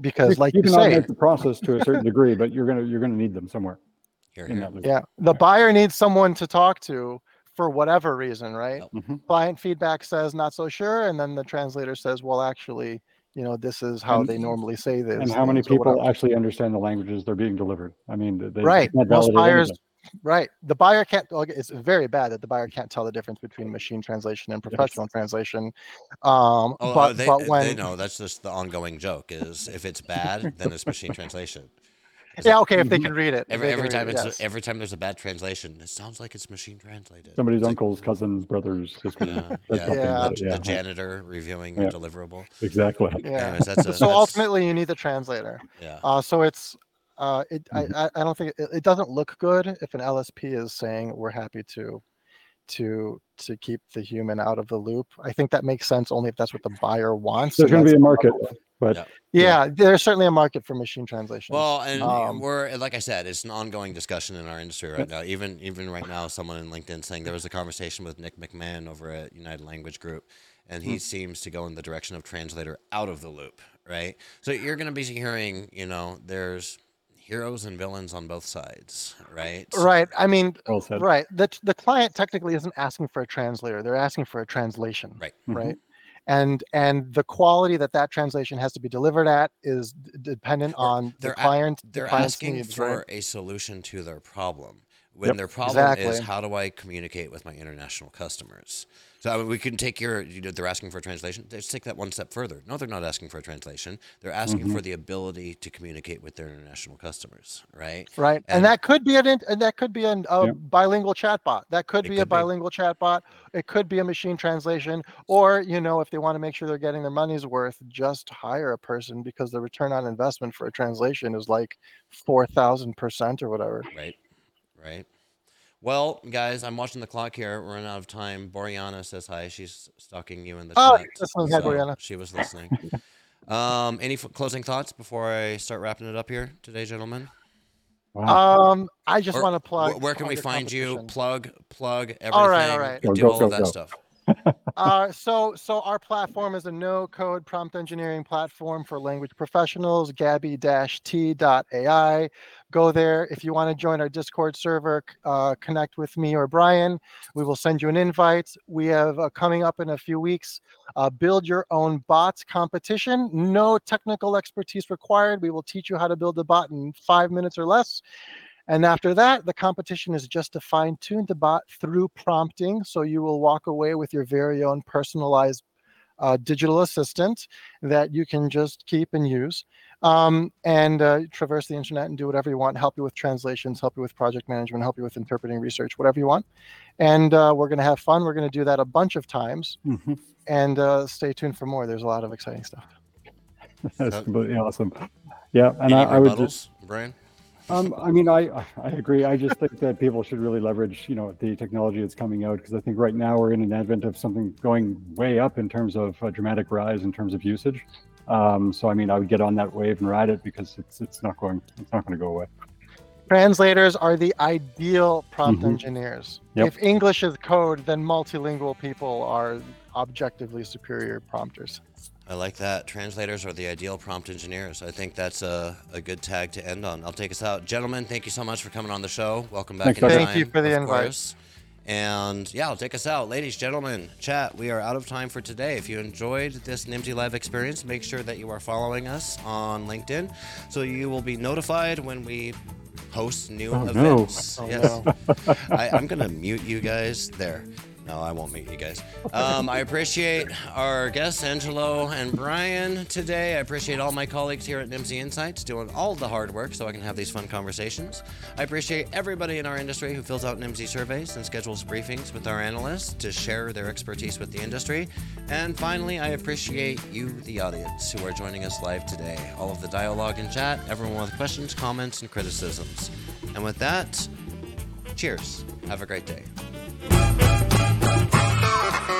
Because, like you you can say, automate the process to a certain degree, but you're gonna you're gonna need them somewhere Here, in here. that yeah, the buyer needs someone to talk to for whatever reason, right? Yep. Mhm. Client feedback says not so sure, and then the translator says, well, actually, you know, this is how And- they normally say this. And how many people actually understand the languages they're being delivered? I mean, they, Right. Most buyers, anything. right. The buyer can't, okay, it's very bad that the buyer can't tell the difference between machine translation and professional translation. Um, Oh, oh, but, they, but when, they know that's just the ongoing joke. Is if it's bad, then it's machine translation. Yeah, okay, if they can read it. Every every time it, it's yes. every time there's a bad translation, it sounds like it's machine translated. Somebody's It's like- uncles, cousins, brothers, sisters. Yeah, said yeah. Yeah. The, the janitor reviewing Yeah. your deliverable. exactly. yeah. Anyways, that's a, So that's- ultimately, you need the translator. yeah. Uh, so it's, uh, it, Mhm. I, I, I don't think it, it doesn't look good if an LSP is saying we're happy to, to, to keep the human out of the loop. I think that makes sense only if that's what the buyer wants. There's going to be a market, but Yeah. Yeah, there's certainly a market for machine translation. Well, and Um, we're like I said, it's an ongoing discussion in our industry right now. Even even right now, someone in LinkedIn saying there was a conversation with Nick McMahon over at United Language Group, and he seems to go in the direction of translator out of the loop, right? So you're going to be hearing, you know, there's heroes and villains on both sides, right? right. I mean, well said. right. The the client technically isn't asking for a translator; they're asking for a translation. Right. Mhm. Right. And and the quality that that translation has to be delivered at is d- dependent on the they're a- client. the They're client's asking needs, for right? a solution to their problem. When Yep. their problem is how do I communicate with my international customers? So I mean, we can take your, you know, they're asking for a translation. Let's take that one step further. No, they're not asking for a translation. They're asking Mhm. for the ability to communicate with their international customers, right? Right, and, and- that could be an and that could be an, a Yep. bilingual chatbot. That could It be could a be. bilingual chatbot. It could be a machine translation, or you know, if they want to make sure they're getting their money's worth, just hire a person because the return on investment for a translation is like four thousand percent or whatever. Right, right. Well, guys, I'm watching the clock here. We're running out of time. Boriana says hi. She's stalking you in the Oh, chat. listening. Hi, so Boriana. She was listening. um, any f- closing thoughts before I start wrapping it up here today, gentlemen? Wow. Um, I just Or want to Wh- plug. Where, can we find you? Plug, plug everything. All right, all right. Go, Do go, all go, of that go. stuff. Uh, so so our platform is a no-code prompt engineering platform for language professionals. Gaby-T.ai. Go there if you want to join our Discord server. Uh, connect with me or Bryan. We will send you an invite. We have uh, coming up in a few weeks. Uh, build your own bot competition. No technical expertise required. We will teach you how to build a bot in five minutes or less. And after that, the competition is just to fine tune the bot through prompting. So you will walk away with your very own personalized uh, digital assistant that you can just keep and use um, and uh, traverse the internet and do whatever you want, help you with translations, help you with project management, help you with interpreting research, whatever you want. And uh, we're going to have fun. We're going to do that a bunch of times. Mhm. And uh, stay tuned for more. There's a lot of exciting stuff. That's completely awesome. Yeah, and Any I, I would just, Bryan? um, I mean, I, I agree. I just think that people should really leverage, you know, the technology that's coming out because I think right now we're in an advent of something going way up in terms of a dramatic rise in terms of usage. Um, so I mean, I would get on that wave and ride it because it's it's not going it's not going to go away. Translators are the ideal prompt Mhm. engineers. Yep. If English is code, then multilingual people are objectively superior prompters. I like that. Translators are the ideal prompt engineers. I think that's a, a good tag to end on. I'll take us out. Gentlemen, thank you so much for coming on the show. Welcome back Thanks, time. Thank you for the of invite. And yeah, I'll take us out. Ladies, gentlemen, chat, we are out of time for today. If you enjoyed this Nimdzi Live experience, make sure that you are following us on LinkedIn so you will be notified when we post new Oh, no. events. Oh, yes. I, I'm going to mute you guys there. No, I won't meet you guys. Um, I appreciate our guests, Angelo and Bryan, today. I appreciate all my colleagues here at Nimdzi Insights doing all the hard work so I can have these fun conversations. I appreciate everybody in our industry who fills out Nimdzi surveys and schedules briefings with our analysts to share their expertise with the industry. And finally, I appreciate you, the audience, who are joining us live today. All of the dialogue and chat, everyone with questions, comments, and criticisms. And with that, cheers. Have a great day. Thank you.